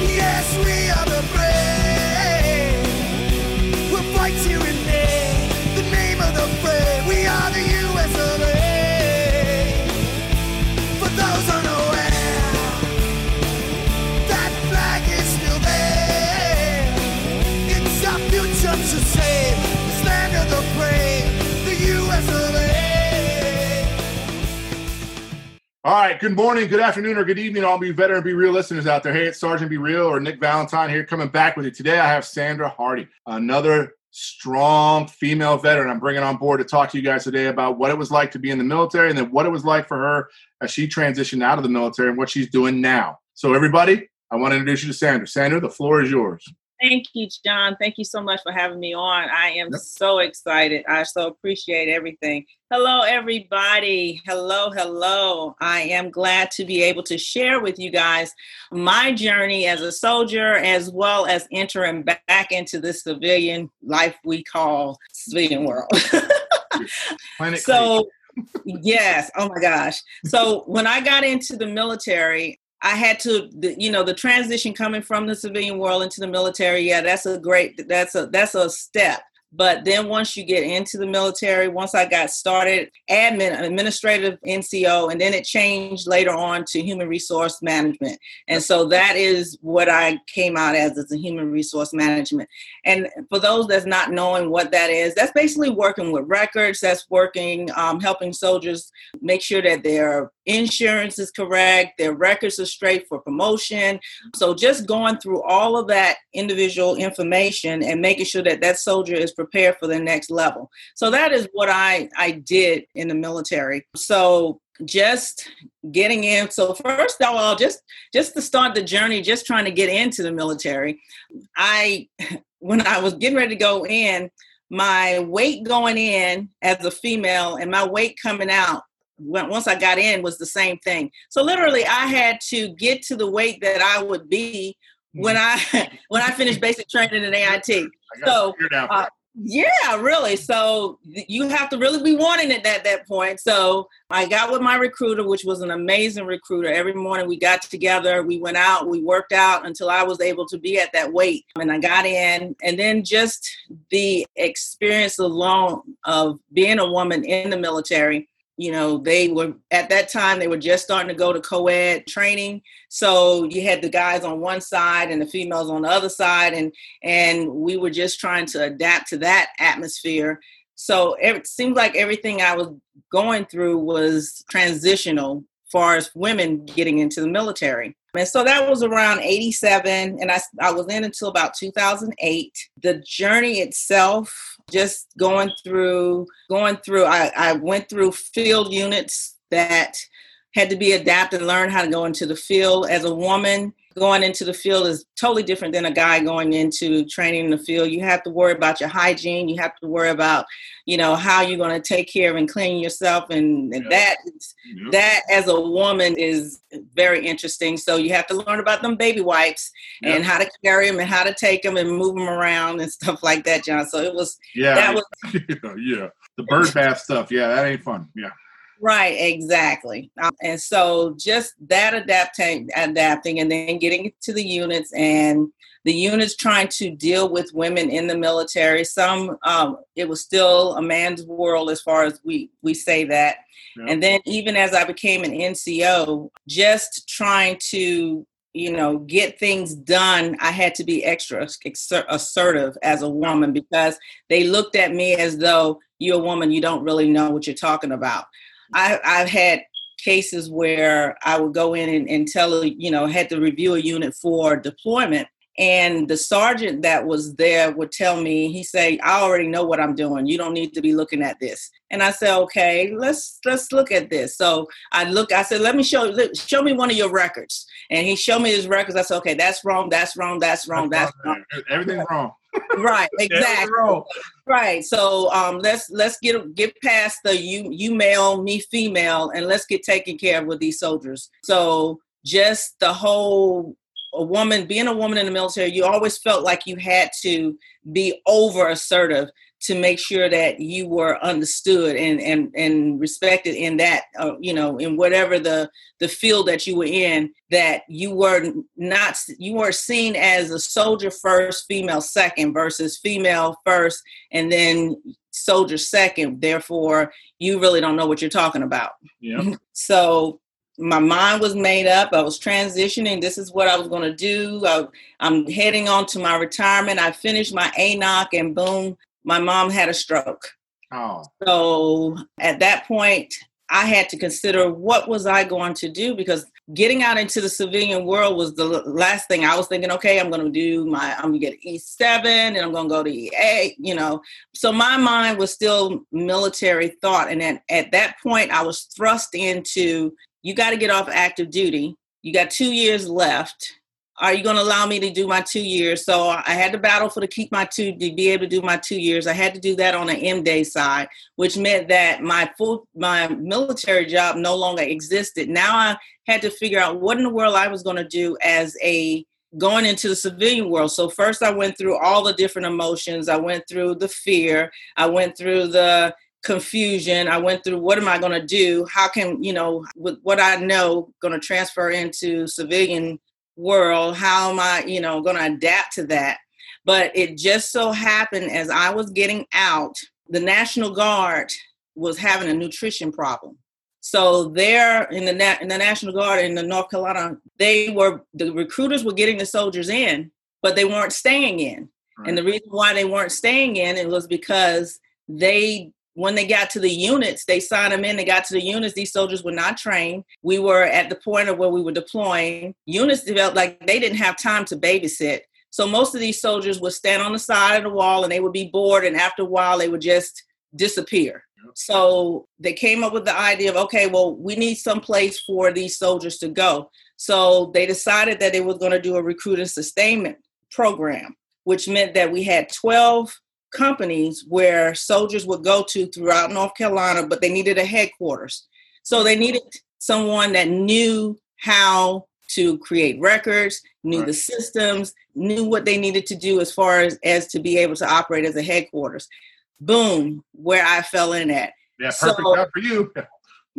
Yes, we are the brave. We'll fight to rename All right. Good morning, good afternoon, or good evening, all you veteran Be Real listeners out there. Hey, it's Sergeant Be Real or Nick Valentine here coming back with you. Today, I have Sandra Hardy, another strong female veteran I'm bringing on board to talk to you guys today about what it was like to be in the military and then what it was like for her as she transitioned out of the military and what she's doing now. So, everybody, I want to introduce you to Sandra. Sandra, the floor is yours. Thank you, John. Thank you so much for having me on. I am Yep. so excited. I so appreciate everything. Hello, everybody. Hello, hello. I am glad to be able to share with you guys my journey as a soldier, as well as entering back into the civilian life we call civilian world. So yes oh my gosh so when i got into the military i had to the, you know the transition coming from the civilian world into the military yeah that's a great that's a that's a step but then once you get into the military once i got started admin administrative nco and then it changed later on to human resource management and so that is what i came out as as a human resource management and for those that's not knowing what that is, that's basically working with records. That's working, um, helping soldiers make sure that their insurance is correct, their records are straight for promotion. So just going through all of that individual information and making sure that that soldier is prepared for the next level. So that is what I I did in the military. So just getting in so first of all just just to start the journey just trying to get into the military i when I was getting ready to go in, my weight going in as a female and my weight coming out once I got in was the same thing. So literally, I had to get to the weight that I would be when I when I finished basic training in AIT. So, uh, Yeah, really. So you have to really be wanting it at that point. So I got with my recruiter, which was an amazing recruiter. Every morning we got together, we went out, we worked out until I was able to be at that weight. And I got in. And then just the experience alone of being a woman in the military. You know, they were at that time, they were just starting to go to co ed training. So you had the guys on one side and the females on the other side. And and we were just trying to adapt to that atmosphere. So it seemed like everything I was going through was transitional far as women getting into the military. And so that was around 87 and I, I was in until about 2008. The journey itself just going through going through I, I went through field units that had to be adapted and learn how to go into the field. As a woman going into the field is totally different than a guy going into training in the field you have to worry about your hygiene you have to worry about you know how you're going to take care of and clean yourself and, and Yeah. that Yep. that as a woman is very interesting so you have to learn about them baby wipes and how to carry them and how to take them and move them around and stuff like that john so it was yeah, that was yeah. The bird bath stuff. Yeah, that ain't fun. Yeah. Right, exactly. Um, and so just that adapting, adapting, and then getting to the units and the units trying to deal with women in the military. Some, um, it was still a man's world as far as we we say that. Yeah. And then even as I became an NCO, just trying to you know get things done i had to be extra assertive as a woman because they looked at me as though you're a woman you don't really know what you're talking about I, I've had cases where I would go in and, and tell, you know, had to review a unit for deployment. And the sergeant that was there would tell me he say i already know what i'm doing. You don't need to be looking at this. And i said okay let's let's look at this. So i look i said let me show show me one of your records. And he showed me his records. I said okay that's wrong that's wrong that's wrong that's wrong Everything's wrong. right exactly. wrong. right so um let's let's get get past the you you male me female and let's get taken care of with these soldiers. So just the whole a woman being a woman in the military you always felt like you had to be over assertive to make sure that you were understood and and and respected in that uh, you know in whatever the the field that you were in that you were not you were seen as a soldier first female second versus female first and then soldier second therefore you really don't know what you're talking about Yeah. so my mind was made up. I was transitioning. This is what I was going to do. I, I'm heading on to my retirement. I finished my ANOC and boom, my mom had a stroke. Oh. So at that point, I had to consider what was I going to do because getting out into the civilian world was the last thing I was thinking. Okay, I'm going to do my, I'm going to get E seven, and I'm going to go to EA. You know, so my mind was still military thought, and then at that point, I was thrust into you got to get off active duty. You got two years left. Are you going to allow me to do my two years? So I had to battle for to keep my two to be able to do my two years. I had to do that on an M day side, which meant that my full my military job no longer existed. Now I had to figure out what in the world I was going to do as a going into the civilian world. So first I went through all the different emotions. I went through the fear. I went through the confusion. I went through what am I going to do? How can, you know, with what I know going to transfer into civilian world, how am I, you know, going to adapt to that? But it just so happened as I was getting out, the National Guard was having an attrition problem. So there in the Na- in the National Guard in the North Carolina, they were the recruiters were getting the soldiers in, but they weren't staying in. Right. And the reason why they weren't staying in it was because they when they got to the units, they signed them in. They got to the units. These soldiers were not trained. We were at the point of where we were deploying. Units developed like they didn't have time to babysit. So most of these soldiers would stand on the side of the wall and they would be bored. And after a while, they would just disappear. So they came up with the idea of okay, well, we need some place for these soldiers to go. So they decided that they were going to do a recruit and sustainment program, which meant that we had 12 companies where soldiers would go to throughout North Carolina, but they needed a headquarters. So they needed someone that knew how to create records, knew the systems, knew what they needed to do as far as, as to be able to operate as a headquarters. Boom, where I fell in at. Yeah, perfect So- job for you.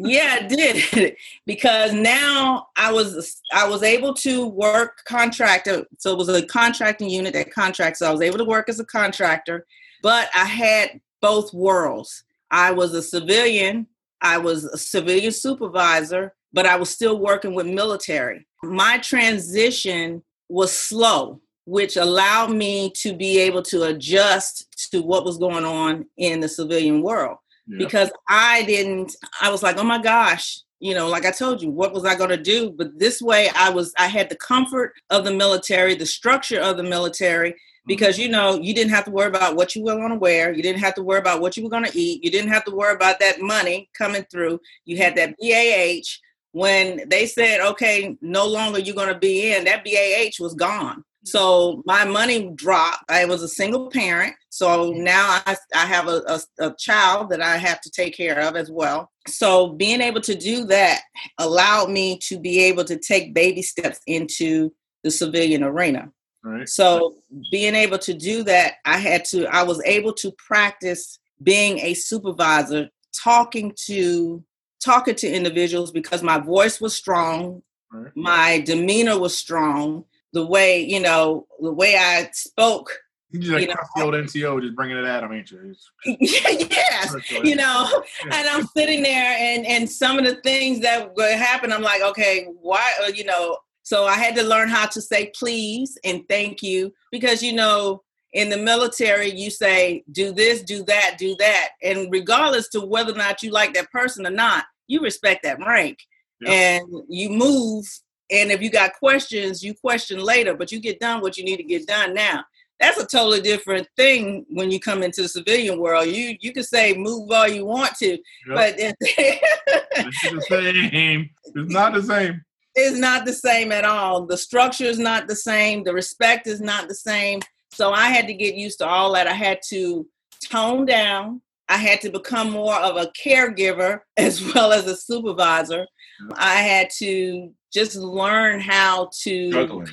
Yeah, it did because now I was I was able to work contractor. So it was a contracting unit that contracts. So I was able to work as a contractor, but I had both worlds. I was a civilian. I was a civilian supervisor, but I was still working with military. My transition was slow, which allowed me to be able to adjust to what was going on in the civilian world Yeah. because I didn't, I was like, oh my gosh, you know, like I told you, what was I going to do? But this way, I was, I had the comfort of the military, the structure of the military, mm-hmm. because you know, you didn't have to worry about what you were going to wear. You didn't have to worry about what you were going to eat. You didn't have to worry about that money coming through. You had that BAH. When they said, okay, no longer you're going to be in, that BAH was gone. So my money dropped. I was a single parent. So now I, I have a, a, a child that I have to take care of as well. So being able to do that allowed me to be able to take baby steps into the civilian arena. Right. So being able to do that, I had to, I was able to practice being a supervisor, talking to talking to individuals because my voice was strong, Right. my demeanor was strong, the way, you know, the way I spoke. You just like You know, the old NCO, just bringing it at him, ain't you? yes, you know, and I'm sitting there and and some of the things that would happen, I'm like, okay, why, uh, you know, so I had to learn how to say please and thank you because you know in the military you say do this, do that, do that, and regardless to whether or not you like that person or not, you respect that rank Yeah. and you move and if you got questions, you question later, but you get done what you need to get done now. That's a totally different thing when you come into the civilian world. You you can say move all you want to, Yep. but It's the same. It's not the same. it's not the same at all. The structure is not the same. The respect is not the same. So I had to get used to all that. I had to tone down. I had to become more of a caregiver as well as a supervisor. I had to just learn how to Juggling.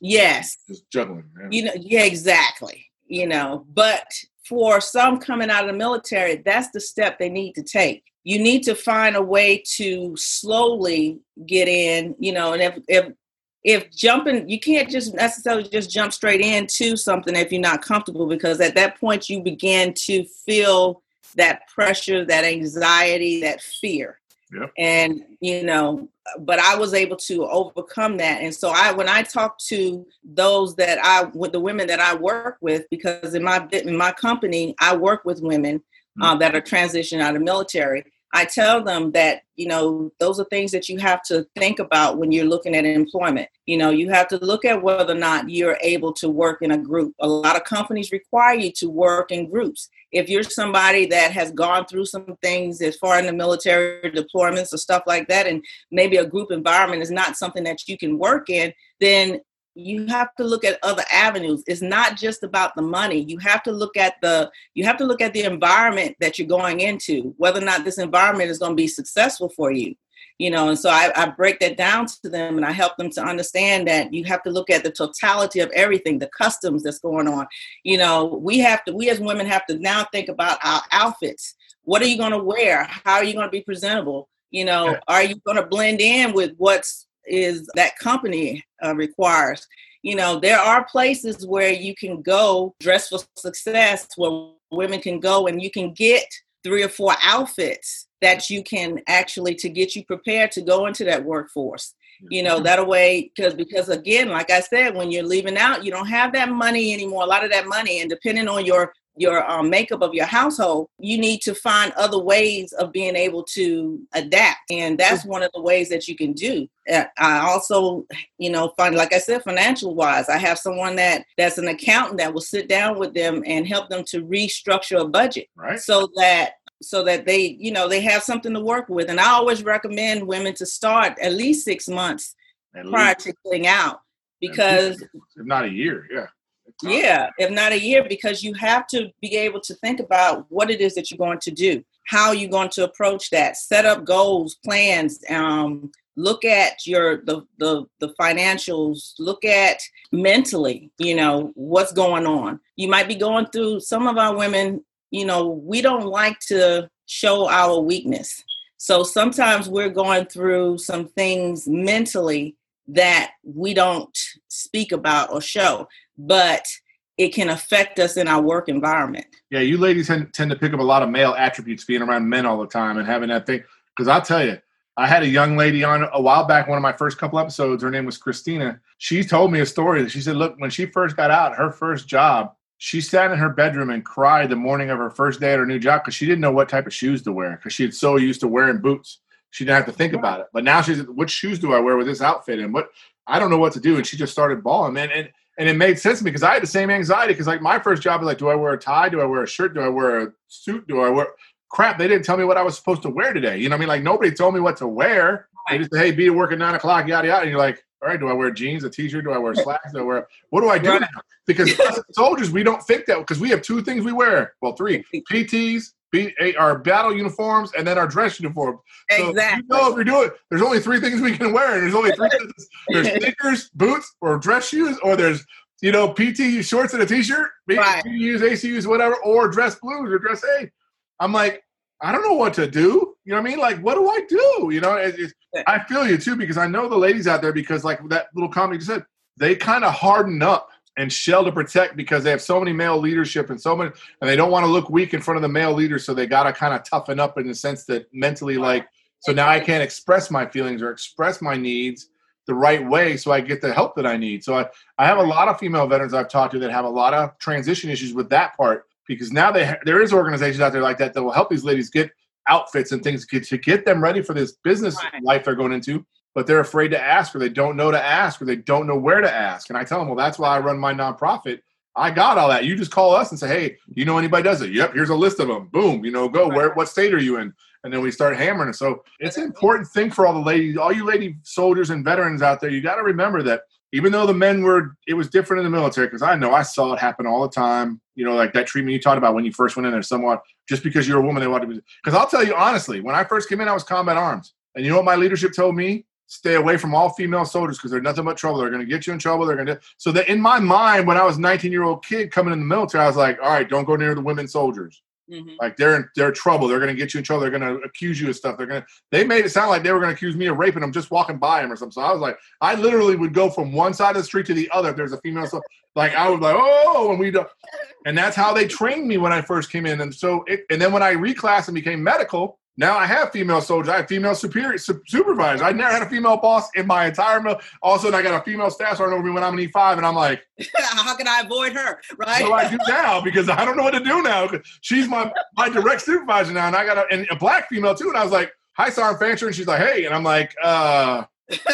Yes, just juggling. Man. you know, yeah, exactly. You know, but for some coming out of the military, that's the step they need to take. You need to find a way to slowly get in, you know, and if if if jumping you can't just necessarily just jump straight into something if you're not comfortable because at that point you begin to feel that pressure, that anxiety, that fear. Yep. And you know, but I was able to overcome that. And so I when I talk to those that I with the women that I work with, because in my in my company, I work with women uh, that are transitioning out of military. I tell them that, you know, those are things that you have to think about when you're looking at employment. You know, you have to look at whether or not you're able to work in a group. A lot of companies require you to work in groups. If you're somebody that has gone through some things as far in the military deployments or stuff like that, and maybe a group environment is not something that you can work in, then you have to look at other avenues. It's not just about the money. You have to look at the you have to look at the environment that you're going into whether or not this environment is going to be successful for you you know and so I, I break that down to them and i help them to understand that you have to look at the totality of everything the customs that's going on. You know we have to we as women have to now think about our outfits. What are you going to wear? How are you going to be presentable? You know are you going to blend in with what's is that company uh, requires. You know there are places where you can go dress for success where women can go and you can get three or four outfits that you can actually to get you prepared to go into that workforce. You know that way because because again like i said when you're leaving out you don't have that money anymore a lot of that money and depending on your your um, makeup of your household you need to find other ways of being able to adapt and that's one of the ways that you can do Uh, i also you know find like i said financial wise i have someone that that's an accountant that will sit down with them and help them to restructure a budget Right? so that so that they you know they have something to work with and i always recommend women to start at least six months At prior least, to getting out because if not a year, yeah. Yeah if not a year because you have to be able to think about what it is that you're going to do how you're going to approach that set up goals plans um, look at your the, the the financials look at mentally you know what's going on. You might be going through some of our women you know we don't like to show our weakness. So sometimes we're going through some things mentally that we don't speak about or show but it can affect us in our work environment. Yeah, you ladies tend, tend to pick up a lot of male attributes being around men all the time and having that thing. Because I'll tell you, I had a young lady on a while back, one of my first couple episodes. Her name was Christina. She told me a story. She said, Look, when she first got out, her first job, she sat in her bedroom and cried the morning of her first day at her new job because she didn't know what type of shoes to wear because she had so used to wearing boots. She didn't have to think about it. But now she's, What shoes do I wear with this outfit? And what, I don't know what to do. And she just started bawling, man. And, and it made sense to me because I had the same anxiety. Because like my first job was like, do I wear a tie? Do I wear a shirt? Do I wear a suit? Do I wear crap? They didn't tell me what I was supposed to wear today. You know what I mean? Like nobody told me what to wear. They just say, hey, be at work at nine o'clock, yada yada. And you're like, all right, do I wear jeans, a t-shirt? Do I wear slacks? Do I wear what do I do Right. now? Because us soldiers, we don't think that because we have two things we wear. Well, three PTs, B, a- our battle uniforms, and then our dress uniforms. So Exactly. You know if you're doing there's only three things we can wear. There's only three things. There's sneakers, boots, or dress shoes, or there's you know PT shorts and a t-shirt, Right. PUs, ACUs, whatever, or dress blues or dress A. I'm like, I don't know what to do. You know what I mean? Like, what do I do? You know, it, I feel you too because I know the ladies out there because like that little comment you said, they kind of harden up and shell to protect because they have so many male leadership and so many, and they don't want to look weak in front of the male leaders, so they got to kind of toughen up in the sense that mentally, like, so now I can't express my feelings or express my needs the right way, so I get the help that I need. So I, I have a lot of female veterans I've talked to that have a lot of transition issues with that part because now they ha- there is organizations out there like that that will help these ladies get outfits and things to, to get them ready for this business Right. life they're going into. But they're afraid to ask or they don't know to ask or they don't know where to ask. And I tell them, well, that's why I run my nonprofit. I got all that. You just call us and say, hey, you know anybody does it? Yep, here's a list of them. Boom, you know, go. Where? What state are you in? And then we start hammering. So it's an important thing for all the ladies, all you lady soldiers and veterans out there. You got to remember that even though the men were, it was different in the military because I know I saw it happen all the time. You know, like that treatment you talked about when you first went in there. Somewhat just because you're a woman, they want to be. Because I'll tell you honestly, when I first came in, I was combat arms, and you know what my leadership told me? Stay away from all female soldiers because they're nothing but trouble. They're going to get you in trouble. They're going to. So that in my mind, when I was 19 year old kid coming in the military, I was like, all right, don't go near the women soldiers. Mhm. Like they're in, they're trouble. They're going to get you in trouble. They're going to accuse you of stuff. They're going to. They made it sound like they were going to accuse me of raping them just walking by him or something. So I was like, I literally would go from one side of the street to the other if there's a female. So like I was like, oh, and we, do, and that's how they trained me when I first came in. And so, it, and then when I reclassed and became medical, now I have female soldiers. I have female superior su- supervisors. I never had a female boss in my entire mill. All of a sudden, I got a female staff sergeant over me when I'm an E5, and I'm like, How can I avoid her? Right? do I do now? Because I don't know what to do now. She's my my direct supervisor now, and I got a, and a black female too. And I was like, "Hi, Sergeant Fancher," and she's like, "Hey," and I'm like, "Uh."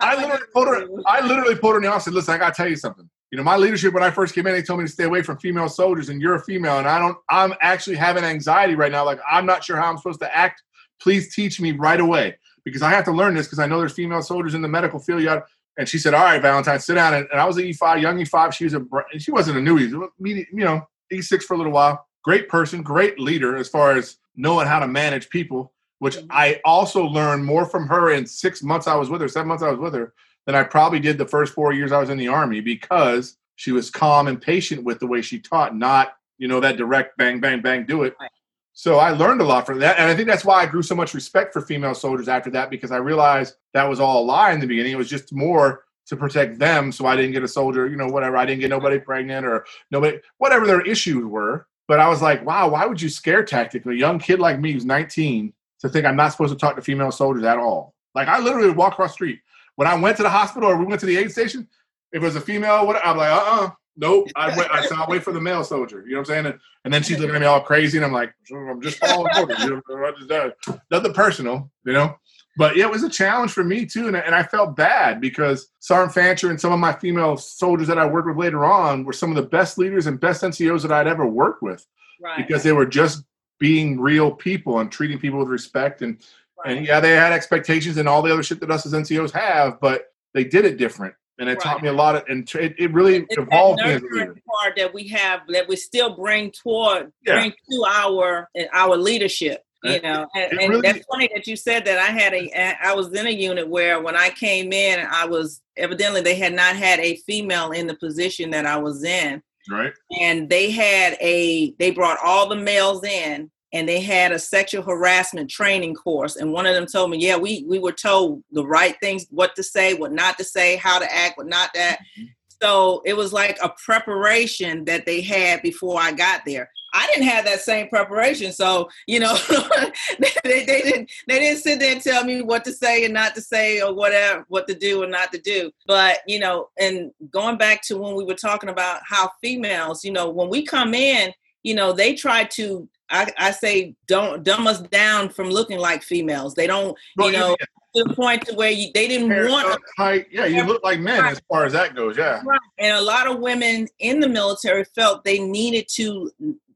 I literally pulled her. I literally pulled her in the office. and said, Listen, I gotta tell you something. You know, my leadership when I first came in, they told me to stay away from female soldiers, and you're a female, and I don't. I'm actually having anxiety right now. Like I'm not sure how I'm supposed to act. Please teach me right away because I have to learn this because I know there's female soldiers in the medical field. You and she said, "All right, Valentine, sit down." And, and I was an E5, young E5. She was a, she wasn't a newbie, you know, E6 for a little while. Great person, great leader as far as knowing how to manage people. Which mm-hmm. I also learned more from her in six months I was with her, seven months I was with her, than I probably did the first four years I was in the army because she was calm and patient with the way she taught, not you know that direct bang bang bang do it. Right. So I learned a lot from that, and I think that's why I grew so much respect for female soldiers after that because I realized that was all a lie in the beginning. It was just more to protect them, so I didn't get a soldier, you know, whatever. I didn't get nobody pregnant or nobody, whatever their issues were. But I was like, wow, why would you scare tactically a young kid like me who's 19 to think I'm not supposed to talk to female soldiers at all? Like I literally would walk across the street when I went to the hospital or we went to the aid station, if it was a female, what I'm like, uh uh nope. I went, I I'll wait for the male soldier. You know what I'm saying? And, and then she's looking at me all crazy, and I'm like, I'm just following orders. You know, I just, uh, nothing personal, you know. But yeah, it was a challenge for me too, and, and I felt bad because Sergeant Fancher and some of my female soldiers that I worked with later on were some of the best leaders and best NCOs that I'd ever worked with right. because they were just being real people and treating people with respect and and yeah, they had expectations and all the other shit that us as NCOs have, but they did it different. And it taught me a lot of, and it, it really it's evolved that me part that we have that we still bring toward Yeah. bring to our our leadership you It- know and really- that's funny that you said that i had a i was in a unit where when i came in i was evidently they had not had a female in the position that i was in Right? and they had a they brought all the males in and they had a sexual harassment training course and one of them told me yeah we we were told the right things what to say what not to say how to act what not to act mm-hmm. so it was like a preparation that they had before i got there. I didn't have that same preparation so you know they, they didn't they didn't sit there and tell me what to say and not to say or whatever what to do or not to do. But you know and going back to when we were talking about how females you know when we come in you know they try to i, I say don't dumb us down from looking like females they don't Well, you know to the point to where you, they didn't hair, want height, yeah, you look like men as far as that goes. Yeah. Right. And a lot of women in the military felt they needed to,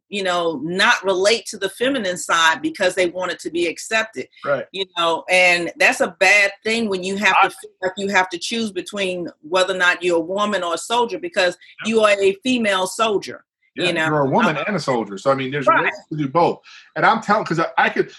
you know, not relate to the feminine side because they wanted to be accepted, Right. you know, and that's a bad thing when you have to feel like you have to choose between whether or not you're a woman or a soldier because you are a female soldier. Yeah, You know, you're a woman uh, and a soldier, so I mean, there's Right. ways to do both. And I'm telling because I, I could,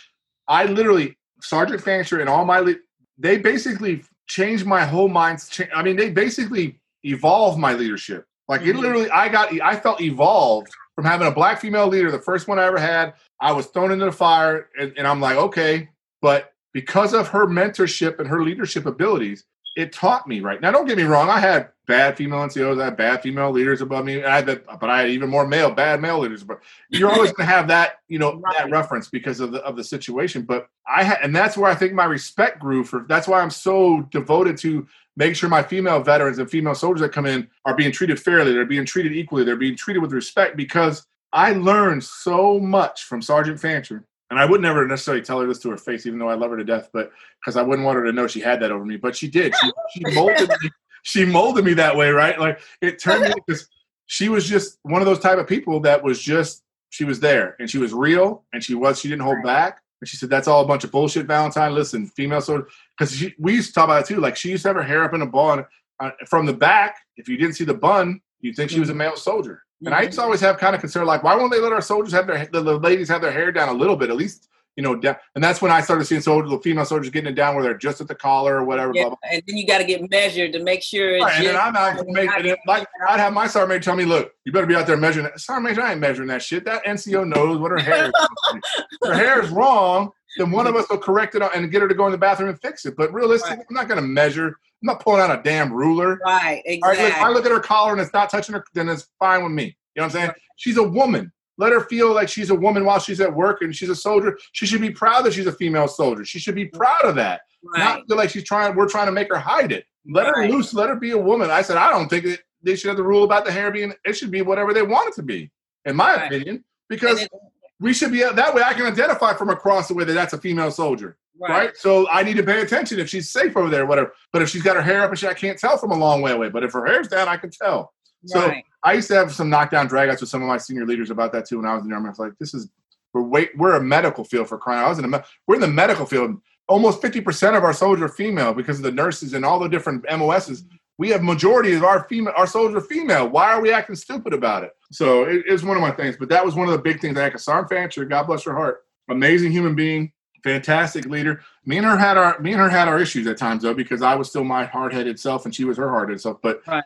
I literally Sergeant Fancher and all my they basically changed my whole mind. I mean, they basically evolved my leadership. Like it Mhm. literally, I got, I felt evolved from having a black female leader, the first one I ever had. I was thrown into the fire, and, and I'm like, okay, but because of her mentorship and her leadership abilities, it taught me right now. Don't get me wrong, I had bad female NCOs, I had bad female leaders above me, I had but I had even more male bad male leaders. But you're always going to have that, you know, that reference because of the of the situation. But I had, and that's where I think my respect grew for. That's why I'm so devoted to make sure my female veterans and female soldiers that come in are being treated fairly. They're being treated equally. They're being treated with respect because I learned so much from Sergeant Fancher and I would never necessarily tell her this to her face, even though I love her to death, but because I wouldn't want her to know she had that over me. But she did. She, she molded me. She molded me that way, right? Like it turned me because she was just one of those type of people that was just she was there and she was real and she was she didn't hold back. And she said, "That's all a bunch of bullshit, Valentine. Listen, female sort because we used to talk about it too. Like she used to have her hair up in a bun and uh, from the back. If you didn't see the bun, you'd think she was a male soldier. And I used to always have kind of concern, like, why won't they let our soldiers have their the, ladies have their hair down a little bit, at least, you know, down. And that's when I started seeing soldiers, the female soldiers getting it down where they're just at the collar or whatever. Yeah, Blah, blah. and then you got to get measured to make sure. it's Right, and then I'm out to make, and then, like I'd have my sergeant major tell me, "Look, you better be out there measuring that." Sergeant major, I ain't measuring that shit. That NCO knows what her hair is. Her hair is wrong. Then one of us will correct it and get her to go in the bathroom and fix it. But realistically, Right. I'm not going to measure. I'm not pulling out a damn ruler. right, right, exactly. look, if I look at her collar and it's not touching her, then it's fine with me. You know what I'm saying? Right. She's a woman. Let her feel like she's a woman while she's at work and she's a soldier. She should be proud that she's a female soldier. She should be proud of that. right. Not feel like she's trying. We're trying to make her hide it. Let her loose. Let her be a woman. I said I don't think that they should have the rule about the hair being. It should be whatever they want it to be, in my Right. opinion, because we should be that way. I can identify from across the way that that's a female soldier right. So I need to pay attention if she's safe over there, whatever. But if she's got her hair up and shit, I can't tell from a long way away. But if her hair's down, I can tell. So. I used to have some knockdown dragouts with some of my senior leaders about that too. When I was in the army, I was like, "This is we're wait, we're a medical field for crying." out. I was in a we're in the medical field. Almost fifty percent of our soldiers are female because of the nurses and all the different MOSs. We have majority of our female our soldiers are female. Why are we acting stupid about it? So it, it is one of my things. But that was one of the big things. I had Kassan Fancher, God bless her heart, amazing human being, fantastic leader. Me and her had our me and her had our issues at times though because I was still my hard headed self and she was her hard headed self. But Right.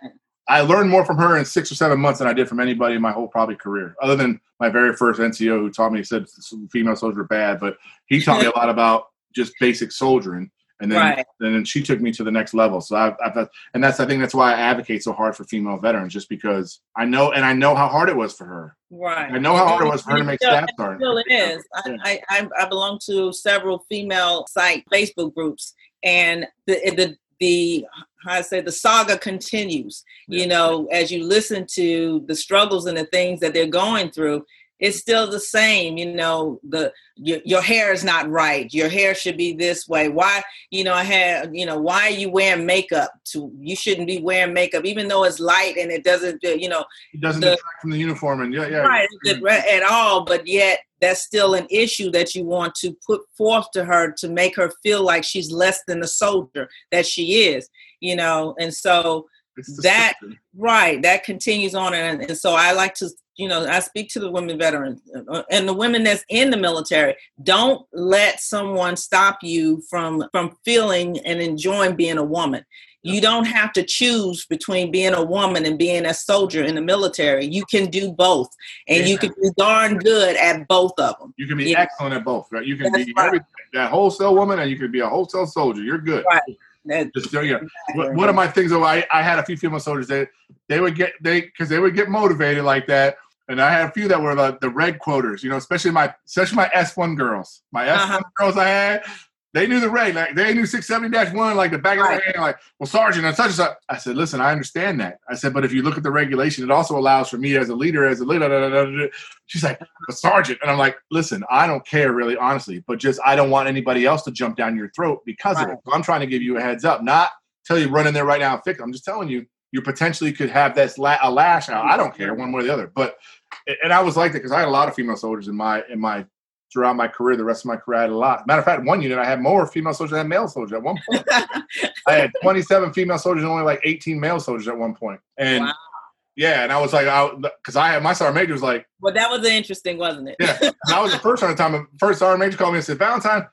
I learned more from her in six or seven months than I did from anybody in my whole probably career, other than my very first NCO who taught me, he said female soldiers are bad, but he taught me a lot about just basic soldiering. And then, Right. and then she took me to the next level. So I've, I've, and that's, I think that's why I advocate so hard for female veterans, just because I know, and I know how hard it was for her. Right. I know how hard it was for her to make still- staff sergeant. Still it is. I, Yeah. I, I, I belong to several female site Facebook groups, and the the the how I say the saga continues. Yeah. You know, as you listen to the struggles and the things that they're going through, it's still the same. You know, the your, your hair is not right. Your hair should be this way. Why? You know, I had. You know, why are you wearing makeup? To you shouldn't be wearing makeup, even though it's light and it doesn't. uh, You know, It doesn't the- detract from the uniform. And yeah, yeah. right re- at all but yet that's still an issue that you want to put forth to her to make her feel like she's less than a soldier that she is you know and so that- system. right that continues on and, and so i like to you know i speak to the women veterans uh, and the women that's in the military don't let someone stop you from from feeling and enjoying being a woman you don't have to choose between being a woman and being a soldier in the military you can do both and you can be darn good at both of them You can be Yeah. excellent at both, right? You can That's be right. every, that wholesale woman and you can be a wholesale soldier. You're good. Right. Just yeah. One one of my things though, I, I had a few female soldiers that they would get they because they would get motivated like that. And I had a few that were the, the reg quoters, you know, especially my especially my S one girls. My S one Uh-huh. girls I had, they knew the reg, like they knew six seventy dash one, like the back of Right. their hand, like, well, Sergeant, and such and such. I said, listen, I understand that. I said, but if you look at the regulation, it also allows for me as a leader, as a leader. She's like, but Sergeant, and I'm like, listen, I don't care really, honestly, but just I don't want anybody else to jump down your throat because of it. So I'm trying to give you a heads up, not tell you run in there right now and fix. it. I'm just telling you, you potentially could have this la- a lash out. I don't care one way or the other, but and I was like that because I had a lot of female soldiers in my in my throughout my career. The rest of my career, I had a lot. Matter of fact, one unit I had more female soldiers than male soldiers at one point. I had 27 female soldiers and only like 18 male soldiers at one point. And Wow. yeah, and I was like, I because I had my sergeant major was like, well that was interesting wasn't it yeah, and I was the first the time. First sergeant major called me and said, Valentine.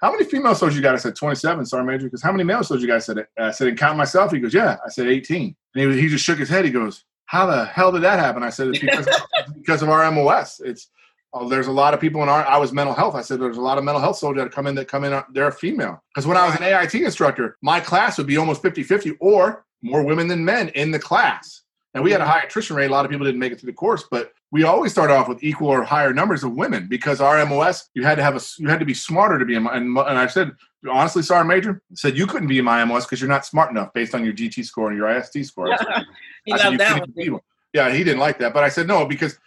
How many female soldiers you got? I said 27, sergeant major. Because how many male soldiers you? I said, I said, and count myself. He goes, yeah. I said 18. And he, was- he just shook his head. He goes, how the hell did that happen? I said, it's because, it's because of our MOS. It's oh, there's a lot of people in our. I was mental health. I said there's a lot of mental health soldiers that come in that come in. uh, They're female. Because when I was an AIT instructor, my class would be almost 50-50 or more women than men in the class. And we had a high attrition rate. A lot of people didn't make it through the course, but we always start off with equal or higher numbers of women because our MOS you had to have a you had to be smarter to be in and, and I said honestly, Sergeant Major said you couldn't be in my MOS because you're not smart enough based on your GT score and your IST score. I I said, "You that one. Yeah, he didn't like that, but I said no because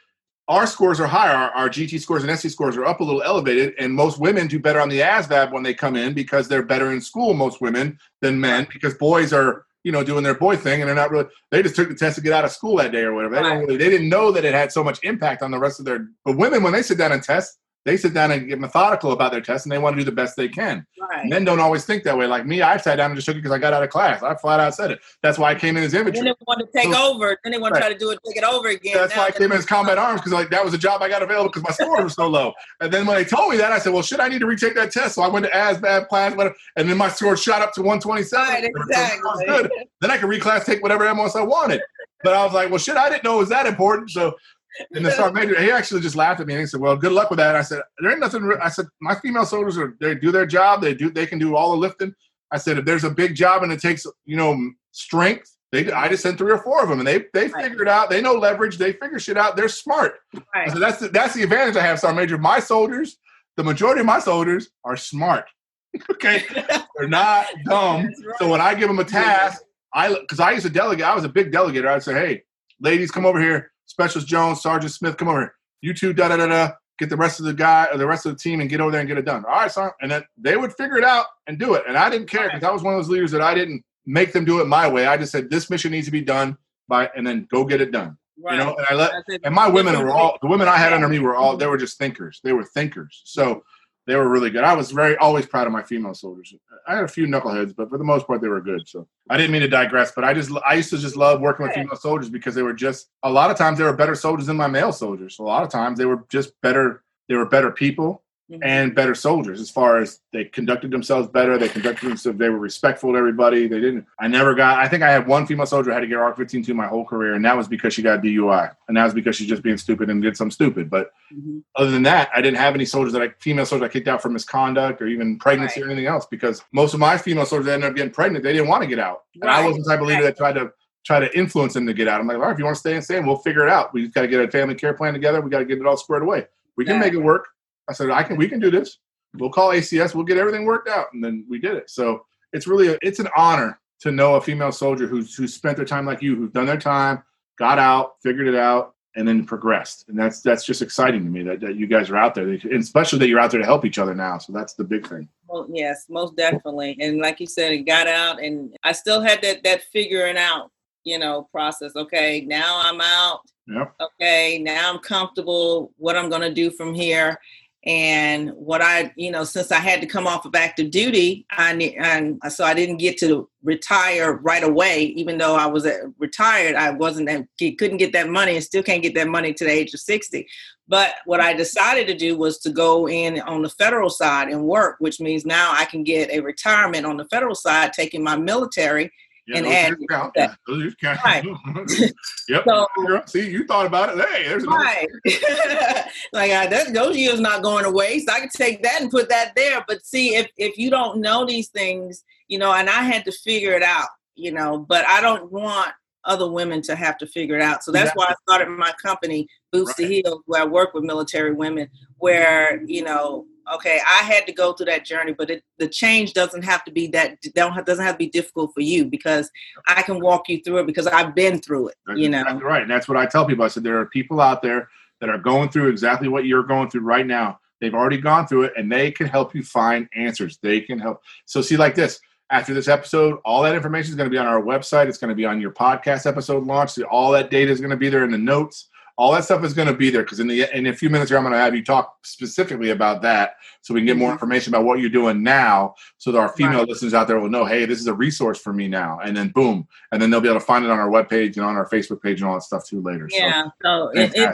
our scores are higher. Our, our GT scores and SC scores are up a little elevated, and most women do better on the ASVAB when they come in because they're better in school, most women, than men, because boys are, you know, doing their boy thing and they're not really, they just took the test to get out of school that day or whatever. They, don't really, they didn't know that it had so much impact on the rest of their, but women, when they sit down and test, they sit down and get methodical about their test and they want to do the best they can. Right. Men don't always think that way. Like me, I sat down and just took it because I got out of class. I flat out said it. That's why I came in as infantry. Then they want to take So- over. Then they want to try to do it, take it over again. That's Now why I came in as combat arms because like that was a job I got available because my scores were so low. And then when they told me that, I said, "Well, shit, I need to retake that test." So I went to ASVAB class, whatever, and then my score shot up to 127. Right, So was exactly. good. Then I could reclass, take whatever MS I wanted. But I was like, "Well, shit, I didn't know it was that important." So. And the sergeant major, he actually just laughed at me and he said, "Well, good luck with that." And I said, "There ain't nothing." re-" I said, "My female soldiers are they do their job. They do they can do all the lifting." I said, "If there's a big job and it takes you know strength, they I just sent three or four of them and they they Right. figure it out. They know leverage. They figure shit out. They're smart." I Right. said, "That's the, that's the advantage I have, sergeant major. My soldiers, the majority of my soldiers are smart. okay, they're not dumb. Right. So when I give them a task, I because I used to delegate, I was a big delegator. I'd say, "Hey, ladies, come over here. Specialist Jones, Sergeant Smith, come over here. You two, da da da da. Get the rest of the guy or the rest of the team and get over there and get it done. All right, son. And then they would figure it out and do it. And I didn't care because I was one of those leaders that I didn't make them do it my way. I just said this mission needs to be done by, and then go get it done. Right. You know, and I let and my women were all the women I had under me were all they were just thinkers. They were thinkers. So they were really good. I was very always proud of my female soldiers. I had a few knuckleheads, but for the most part they were good. So I didn't mean to digress, but I just I used to just love working with female soldiers because they were just a lot of times they were better soldiers than my male soldiers. A lot of times they were just better. They were better people Mhm. and better soldiers as far as they conducted themselves better. They conducted themselves, they were respectful to everybody. They didn't, I never got, I think I had one female soldier who had to get ARC 15 to my whole career, and that was because she got DUI. And that was because she's just being stupid and did something stupid. But Mhm. other than that, I didn't have any soldiers that I, female soldiers I kicked out for misconduct or even pregnancy Right. or anything else because most of my female soldiers that ended up getting pregnant, they didn't want to get out. And I wasn't the type of leader that tried to try to influence them to get out. I'm like, all right, if you want to stay and stay, we'll figure it out. We just got to get a family care plan together. We got to get it all squared away. We can Yeah. make it work. I said, I can, we can do this. We'll call ACS. We'll get everything worked out. And then we did it. So it's really, a, it's an honor to know a female soldier who's, who's spent their time like you, who's done their time, got out, figured it out, and then progressed. And that's, that's just exciting to me that, that you guys are out there, and especially that you're out there to help each other now. So that's the big thing. Well, yes, most definitely. And like you said, it got out, and I still had that that figuring out, you know, process. Okay, now I'm out. Yep. Okay, now I'm comfortable. What I'm going to do from here, and what I, you know, since I had to come off of active duty, I ne- and so I didn't get to retire right away. Even though I was uh, retired, I wasn't couldn't get that money, and still can't get that money to the age of sixty. But what I decided to do was to go in on the federal side and work, which means now I can get a retirement on the federal side, taking my military. Yeah, And add count. that. Yeah, those years count. Right. yep. So- See, you thought about it. Hey, there's Right. like I, that, those years not going away, so I could take that and put that there. But see, if if you don't know these things, you know, and I had to figure it out, you know, but I don't want other women to have to figure it out. So that's why I started my company, Boots to Right. Heal, where I work with military women, where, you know, okay, I had to go through that journey, but it, the change doesn't have to be that don't have, doesn't have to be difficult for you because I can walk you through it because I've been through it, That's you know. exactly right. And that's what I tell people. I said there are people out there that are going through exactly what you're going through right now. They've already gone through it and they can help you find answers. They can help. So see like this. After this episode, all that information is going to be on our website. It's going to be on your podcast episode launch. So all that data is going to be there in the notes. All that stuff is going to be there because in the in a few minutes here, I'm going to have you talk specifically about that, so we can get more Mhm. information about what you're doing now, so that our female Right. listeners out there will know, hey, this is a resource for me now. And then boom, and then they'll be able to find it on our webpage and on our Facebook page and all that stuff too later. Yeah, so So, it, it, yeah.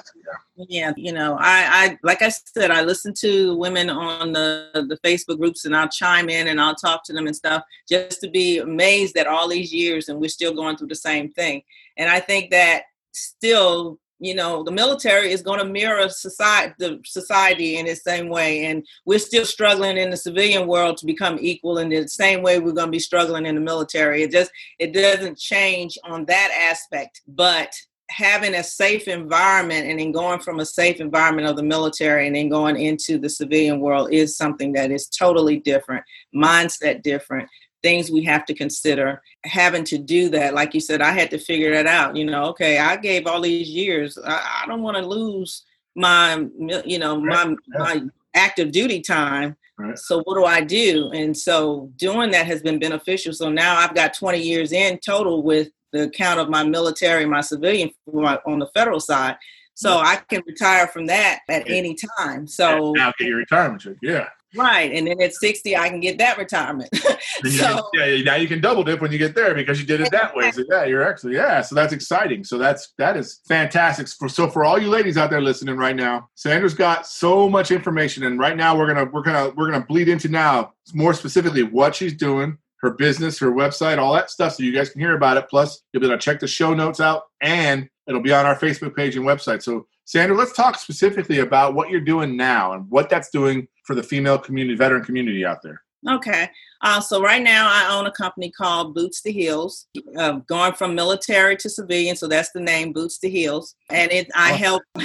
yeah, you know, I, I like I said, I listen to women on the the Facebook groups, and I'll chime in and I'll talk to them and stuff, just to be amazed that all these years and we're still going through the same thing. And I think that still, you know, the military is going to mirror society, the society in the same way, and we're still struggling in the civilian world to become equal in the same way we're going to be struggling in the military. It just it doesn't change on that aspect, but having a safe environment and then going from a safe environment of the military and then going into the civilian world is something that is totally different, mindset different, things we have to consider. Having to do that, like you said, I had to figure that out. You know, okay, I gave all these years. I, I don't want to lose my you know my my active duty time. Right. So what do I do? And so doing that has been beneficial. So now I've got 20 years in total with the count of my military, my civilian my, on the federal side. So I can retire from that at any time. So now get your retirement check. Yeah. Right, and then at 60 I can get that retirement. So yeah, now you can double dip when you get there because you did it that way. So yeah, you're actually yeah. So that's exciting. So that's that is fantastic. For, so for all you ladies out there listening right now, Sandra's got so much information, and right now we're gonna we're gonna we're gonna bleed into now more specifically what she's doing, her business, her website, all that stuff, so you guys can hear about it. Plus, you'll be able to check the show notes out, and it'll be on our Facebook page and website. So Sandra, let's talk specifically about what you're doing now and what that's doing for the female community, veteran community out there. Okay. Uh, so right now I own a company called Boots to Heels, uh, going from military to civilian. So that's the name, Boots to Heels. And it, I help,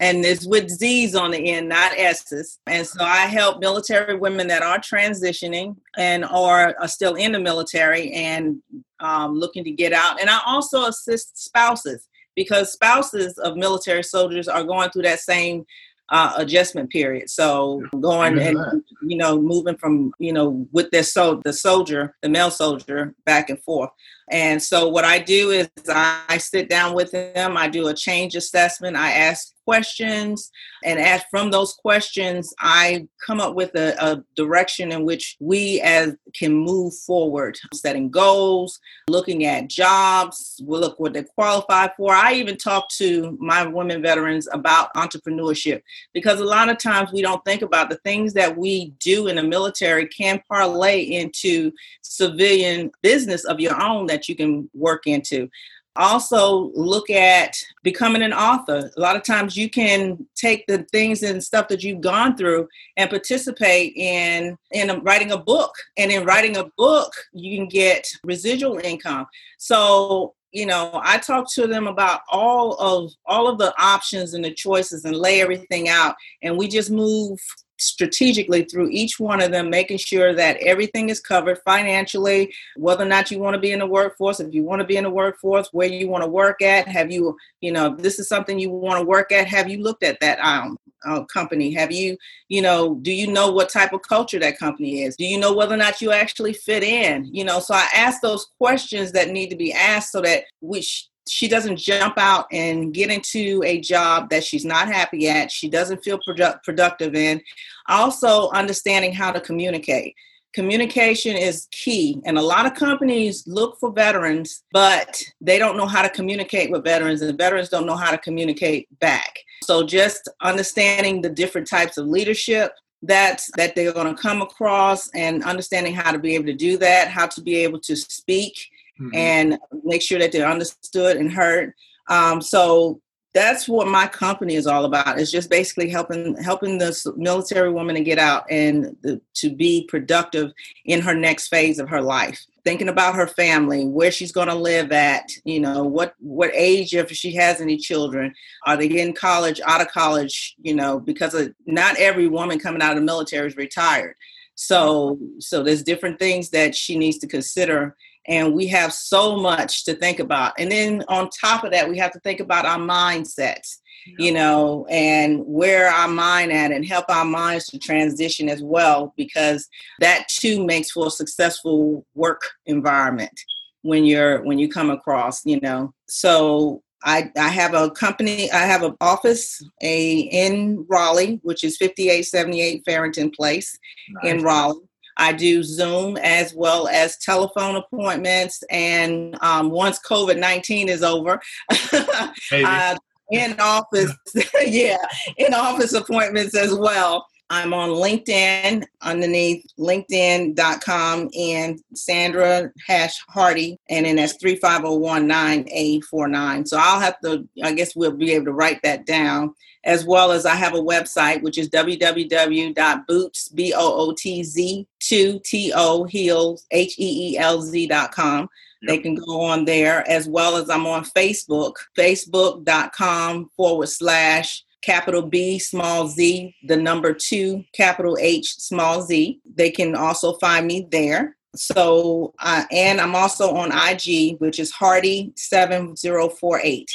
and it's with Z's on the end, not S's. And so I help military women that are transitioning and or are still in the military and um, looking to get out. And I also assist spouses because spouses of military soldiers are going through that same uh, adjustment period. So going and you know moving from you know with their so the soldier, the male soldier, back and forth. And so what I do is I sit down with them. I do a change assessment. I ask questions, and as from those questions, I come up with a, a direction in which we as can move forward, setting goals, looking at jobs. We look what they qualify for. I even talk to my women veterans about entrepreneurship because a lot of times we don't think about the things that we do in the military can parlay into civilian business of your own that you can work into. Also look at becoming an author. A lot of times you can take the things and stuff that you've gone through and participate in in writing a book. And in writing a book you can get residual income. So you know i talk to them about all of all of the options and the choices and lay everything out. And we just move strategically through each one of them making sure that everything is covered financially whether or not you want to be in the workforce if you want to be in the workforce where you want to work at have you you know this is something you want to work at have you looked at that um, uh, company? Have you you know do you know what type of culture that company is? Do you know whether or not you actually fit in? You know so i ask those questions that need to be asked so that we she doesn't jump out and get into a job that she's not happy at she doesn't feel produ- productive in. Also understanding how to communicate. Communication is key and a lot of companies look for veterans but they don't know how to communicate with veterans and veterans don't know how to communicate back. So just understanding the different types of leadership that that they're going to come across and understanding how to be able to do that how to be able to speak Mhm. and make sure that they're understood and heard. Um, so that's what my company is all about. It's just basically helping helping the s- military woman to get out and the, to be productive in her next phase of her life. Thinking about her family, where she's going to live at, you know, what what age if she has any children, are they in college, out of college, you know, because of, not every woman coming out of the military is retired. So so there's different things that she needs to consider and we have so much to think about. And then on top of that we have to think about our mindsets you know and where our mind at and help our minds to transition as well because that too makes for a successful work environment when you're when you come across you know. So I, I have a company i have an office a in raleigh which is 5878 farrington place in Raleigh. I do Zoom as well as telephone appointments. And um, once COVID 19 is over, uh, in office, yeah, in office appointments as well. I'm on LinkedIn underneath linkedin.com and Sandra Hash Hardy, and then that's 35019A49. So I'll have to, I guess we'll be able to write that down as well as I have a website, which is www.boots, B-O-O-T-Z, 2 T-O, heels, H-E-E-L-Z.com. They can go on there as well as I'm on Facebook, facebook.com forward slash capital B, small z, the number two, capital H, small z. They can also find me there. So, uh, and I'm also on IG, which is Hardy7048.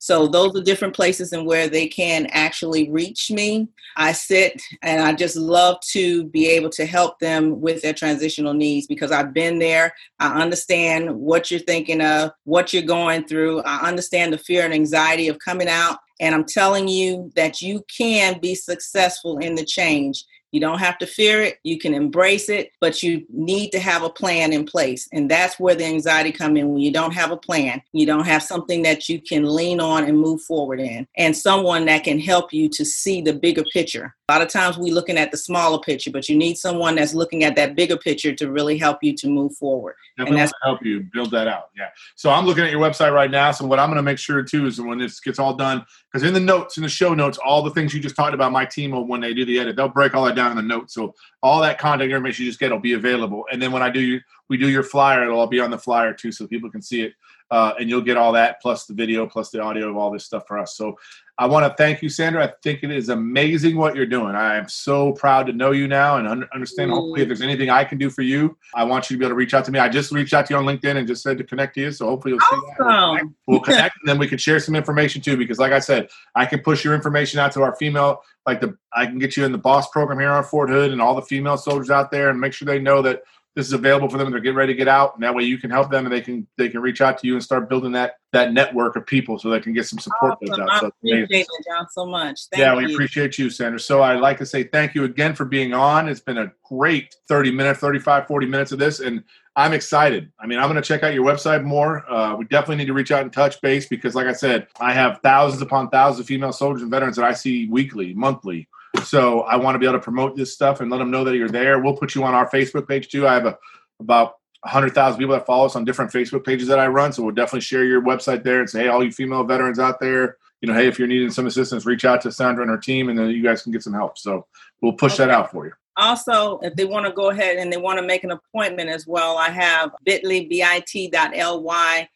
So those are different places and where they can actually reach me. I sit and I just love to be able to help them with their transitional needs because I've been there. I understand what you're thinking of, what you're going through. I understand the fear and anxiety of coming out. And I'm telling you that you can be successful in the change. You don't have to fear it. You can embrace it, but you need to have a plan in place. And that's where the anxiety come in when you don't have a plan. You don't have something that you can lean on and move forward in and someone that can help you to see the bigger picture. A lot of times we're looking at the smaller picture, but you need someone that's looking at that bigger picture to really help you to move forward. Definitely want to help you build that out. Yeah. So I'm looking at your website right now. So what I'm going to make sure too is when this gets all done, because in the notes, in the show notes, all the things you just talked about, my team will when they do the edit, they'll break all that down in the notes. So all that contact information you just get will be available. And then when I do you, we do your flyer, it'll all be on the flyer too, so people can see it. Uh, and you'll get all that plus the video plus the audio of all this stuff for us. So I want to thank you, Sandra. I think it is amazing what you're doing. I am so proud to know you now and un- understand. Hopefully, if there's mm. anything I can do for you, I want you to be able to reach out to me. I just reached out to you on LinkedIn and just said to connect to you. So hopefully, you'll see that. Awesome. We'll connect and then we can share some information too. Because, like I said, I can push your information out to our female, like the I can get you in the boss program here on Fort Hood and all the female soldiers out there and make sure they know that this is available for them. They're getting ready to get out, and that way you can help them, and they can they can reach out to you and start building that that network of people so they can get some support. Awesome. out. So amazing. appreciate it, John, so much. Thank yeah, we appreciate you, Sandra. So I'd like to say thank you again for being on. It's been a great 30 minutes, 35, 40 minutes of this, and I'm excited. I mean, I'm going to check out your website more. Uh, we definitely need to reach out and touch base because, like I said, I have thousands upon thousands of female soldiers and veterans that I see weekly, monthly. So I want to be able to promote this stuff and let them know that you're there. We'll put you on our Facebook page too. I have a, about 100,000 people that follow us on different Facebook pages that I run. So we'll definitely share your website there and say, hey, all you female veterans out there, you know, hey, if you're needing some assistance, reach out to Sandra and her team, and then you guys can get some help. So we'll push that out for you. Also, if they want to go ahead and they want to make an appointment as well, I have bit.ly, bit.ly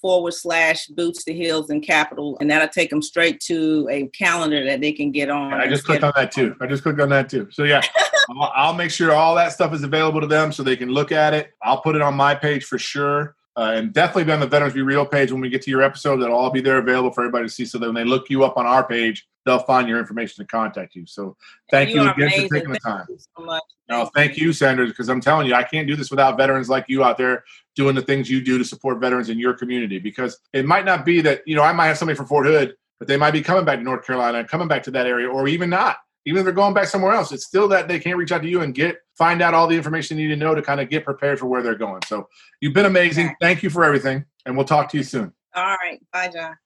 forward slash boots to heels and capital, and that'll take them straight to a calendar that they can get on. I just clicked on that too. I just clicked on that too. So yeah, I'll, I'll make sure all that stuff is available to them so they can look at it. I'll put it on my page for sure. Uh, and definitely be on the Veterans Be Real page when we get to your episode. That'll all be there available for everybody to see. So that when they look you up on our page, they'll find your information to contact you. So thank you, are again amazing. for taking the Thank time. you so much. No, thank you, Sandra, because I'm telling you, I can't do this without veterans like you out there doing the things you do to support veterans in your community. Because it might not be that, you know, I might have somebody from Fort Hood, but they might be coming back to North Carolina coming back to that area, or even not. Even if they're going back somewhere else, it's still that they can't reach out to you and get find out all the information they need to know to kind of get prepared for where they're going. So you've been amazing. Thank you for everything. And we'll talk to you soon. All right. Bye, John.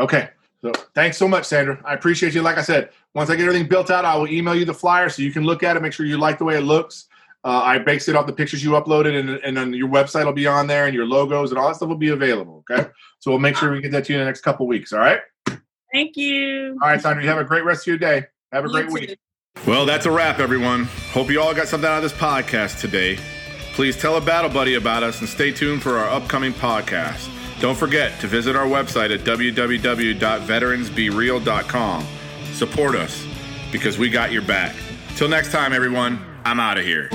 Okay. So thanks so much, Sandra. I appreciate you. Like I said, once I get everything built out, I will email you the flyer so you can look at it, make sure you like the way it looks. Uh, I based it off the pictures you uploaded, and, and then your website will be on there, and your logos and all that stuff will be available. Okay. So we'll make sure we get that to you in the next couple weeks. All right. Thank you. All right, Sandra. You have a great rest of your day. Have a You great too. week. Well, that's a wrap, everyone. Hope you all got something out of this podcast today. Please tell a battle buddy about us and stay tuned for our upcoming podcast. Don't forget to visit our website at www.veteransbereal.com. Support us because we got your back. Till next time, everyone, I'm out of here.